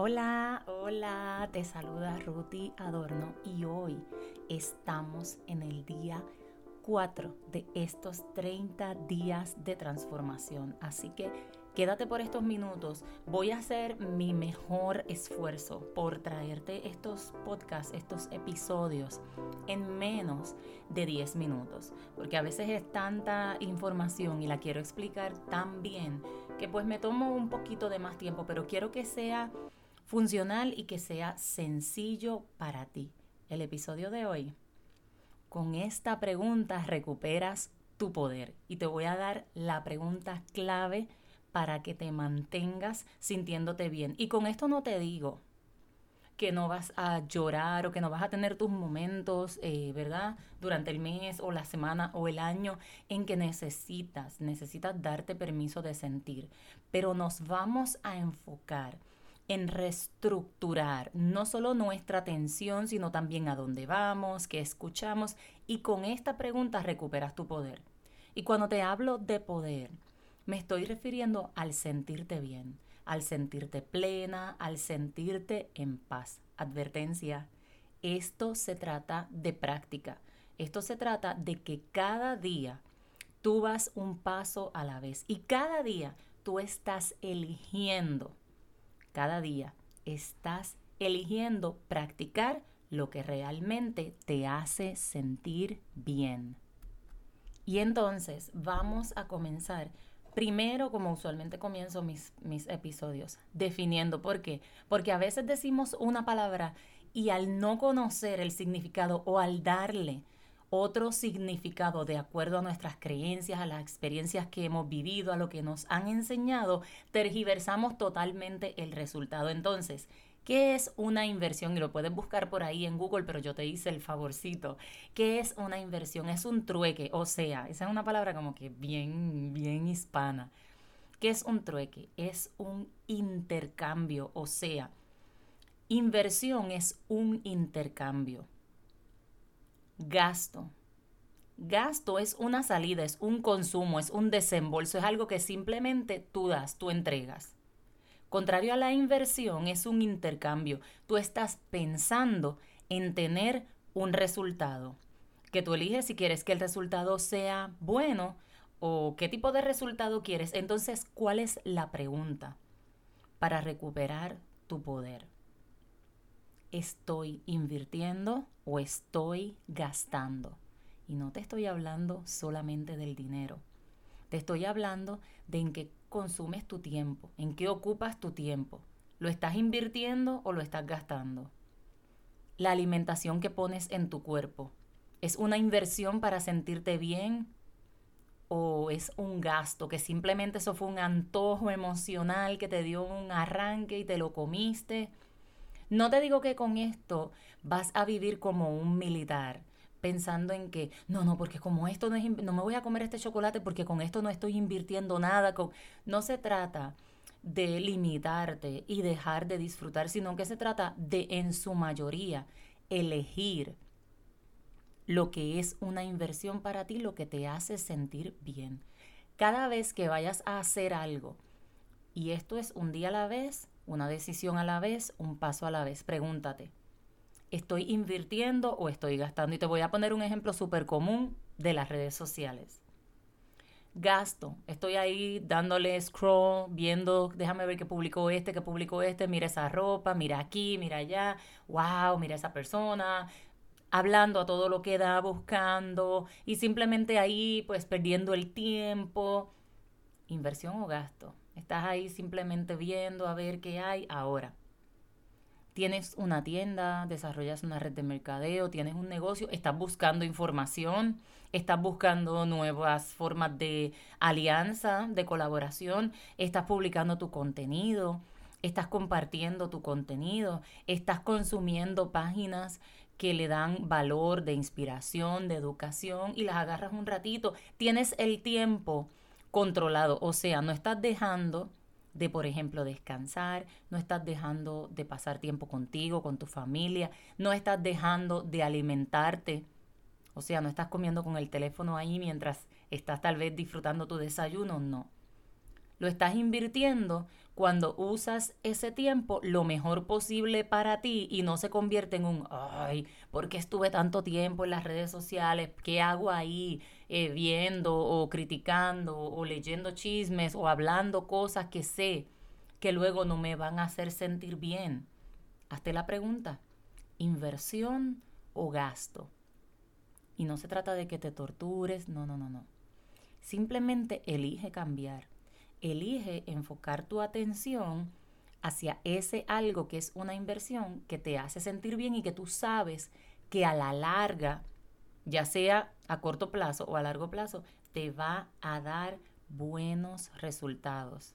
Hola, hola, te saluda Ruti Adorno y hoy estamos en el día 4 de estos 30 días de transformación. Así que quédate por estos minutos. Voy a hacer mi mejor esfuerzo por traerte estos podcasts, estos episodios en menos de 10 minutos. Porque a veces es tanta información y la quiero explicar tan bien que pues me tomo un poquito de más tiempo, pero quiero que sea funcional y que sea sencillo para ti. El episodio de hoy. Con esta pregunta recuperas tu poder y te voy a dar la pregunta clave para que te mantengas sintiéndote bien. Y con esto no te digo que no vas a llorar o que no vas a tener tus momentos, eh, ¿verdad? Durante el mes o la semana o el año en que necesitas, necesitas darte permiso de sentir. Pero nos vamos a enfocar en reestructurar no solo nuestra atención, sino también a dónde vamos, qué escuchamos, y con esta pregunta recuperas tu poder. Y cuando te hablo de poder, me estoy refiriendo al sentirte bien, al sentirte plena, al sentirte en paz. Advertencia, esto se trata de práctica, esto se trata de que cada día tú vas un paso a la vez y cada día tú estás eligiendo cada día estás eligiendo practicar lo que realmente te hace sentir bien. Y entonces vamos a comenzar primero, como usualmente comienzo mis, mis episodios, definiendo por qué. Porque a veces decimos una palabra y al no conocer el significado o al darle otro significado de acuerdo a nuestras creencias, a las experiencias que hemos vivido, a lo que nos han enseñado, tergiversamos totalmente el resultado. Entonces, ¿Qué es una inversión? Y lo puedes buscar por ahí en Google, pero yo te hice el favorcito. ¿Qué es una inversión? Es un trueque, o sea, esa es una palabra como que bien, bien hispana. ¿Qué es un trueque? Es un intercambio, o sea, inversión es un intercambio. Gasto. Gasto es una salida, es un consumo, es un desembolso, es algo que simplemente tú das, tú entregas. Contrario a la inversión, es un intercambio. Tú estás pensando en tener un resultado, que tú eliges si quieres que el resultado sea bueno o qué tipo de resultado quieres. Entonces, ¿cuál es la pregunta para recuperar tu poder? Estoy invirtiendo o estoy gastando. Y no te estoy hablando solamente del dinero. Te estoy hablando de en qué consumes tu tiempo, en qué ocupas tu tiempo. ¿Lo estás invirtiendo o lo estás gastando? La alimentación que pones en tu cuerpo, ¿es una inversión para sentirte bien o es un gasto que simplemente eso fue un antojo emocional que te dio un arranque y te lo comiste? No te digo que con esto vas a vivir como un militar, pensando en que, no, no, porque como esto no es, no me voy a comer este chocolate porque con esto no estoy invirtiendo nada. Con... No se trata de limitarte y dejar de disfrutar, sino que se trata de, en su mayoría, elegir lo que es una inversión para ti, lo que te hace sentir bien. Cada vez que vayas a hacer algo, y esto es un día a la vez, una decisión a la vez, un paso a la vez. Pregúntate, ¿estoy invirtiendo o estoy gastando? Y te voy a poner un ejemplo súper común de las redes sociales. Gasto, estoy ahí dándole scroll, viendo, déjame ver qué publicó este, qué publicó este, mira esa ropa, mira aquí, mira allá, wow, mira esa persona, hablando a todo lo que da, buscando y simplemente ahí pues perdiendo el tiempo. Inversión o gasto. Estás ahí simplemente viendo a ver qué hay ahora. Tienes una tienda, desarrollas una red de mercadeo, tienes un negocio, estás buscando información, estás buscando nuevas formas de alianza, de colaboración, estás publicando tu contenido, estás compartiendo tu contenido, estás consumiendo páginas que le dan valor de inspiración, de educación y las agarras un ratito. Tienes el tiempo controlado. O sea, no estás dejando de, por ejemplo, descansar, no estás dejando de pasar tiempo contigo, con tu familia, no estás dejando de alimentarte. O sea, no estás comiendo con el teléfono ahí mientras estás tal vez disfrutando tu desayuno, no. Lo estás invirtiendo cuando usas ese tiempo lo mejor posible para ti y no se convierte en un, ay, ¿por qué estuve tanto tiempo en las redes sociales? ¿Qué hago ahí eh, viendo o criticando o leyendo chismes o hablando cosas que sé que luego no me van a hacer sentir bien? Hazte la pregunta, ¿inversión o gasto? Y no se trata de que te tortures, no, no, no, no. Simplemente elige cambiar elige enfocar tu atención hacia ese algo que es una inversión que te hace sentir bien y que tú sabes que a la larga, ya sea a corto plazo o a largo plazo, te va a dar buenos resultados.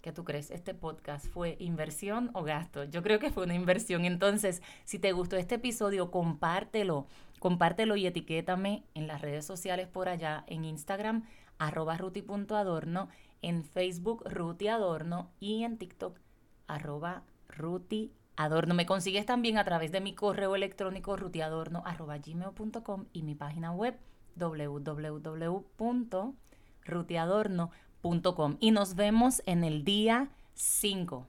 ¿Qué tú crees? ¿Este podcast fue inversión o gasto? Yo creo que fue una inversión. Entonces, si te gustó este episodio, compártelo. Compártelo y etiquétame en las redes sociales por allá, en Instagram, arroba ruti.adorno en Facebook Ruti Adorno y en TikTok arroba Ruti Adorno. Me consigues también a través de mi correo electrónico rutiadorno arroba gmail.com y mi página web www.rutiadorno.com. Y nos vemos en el día 5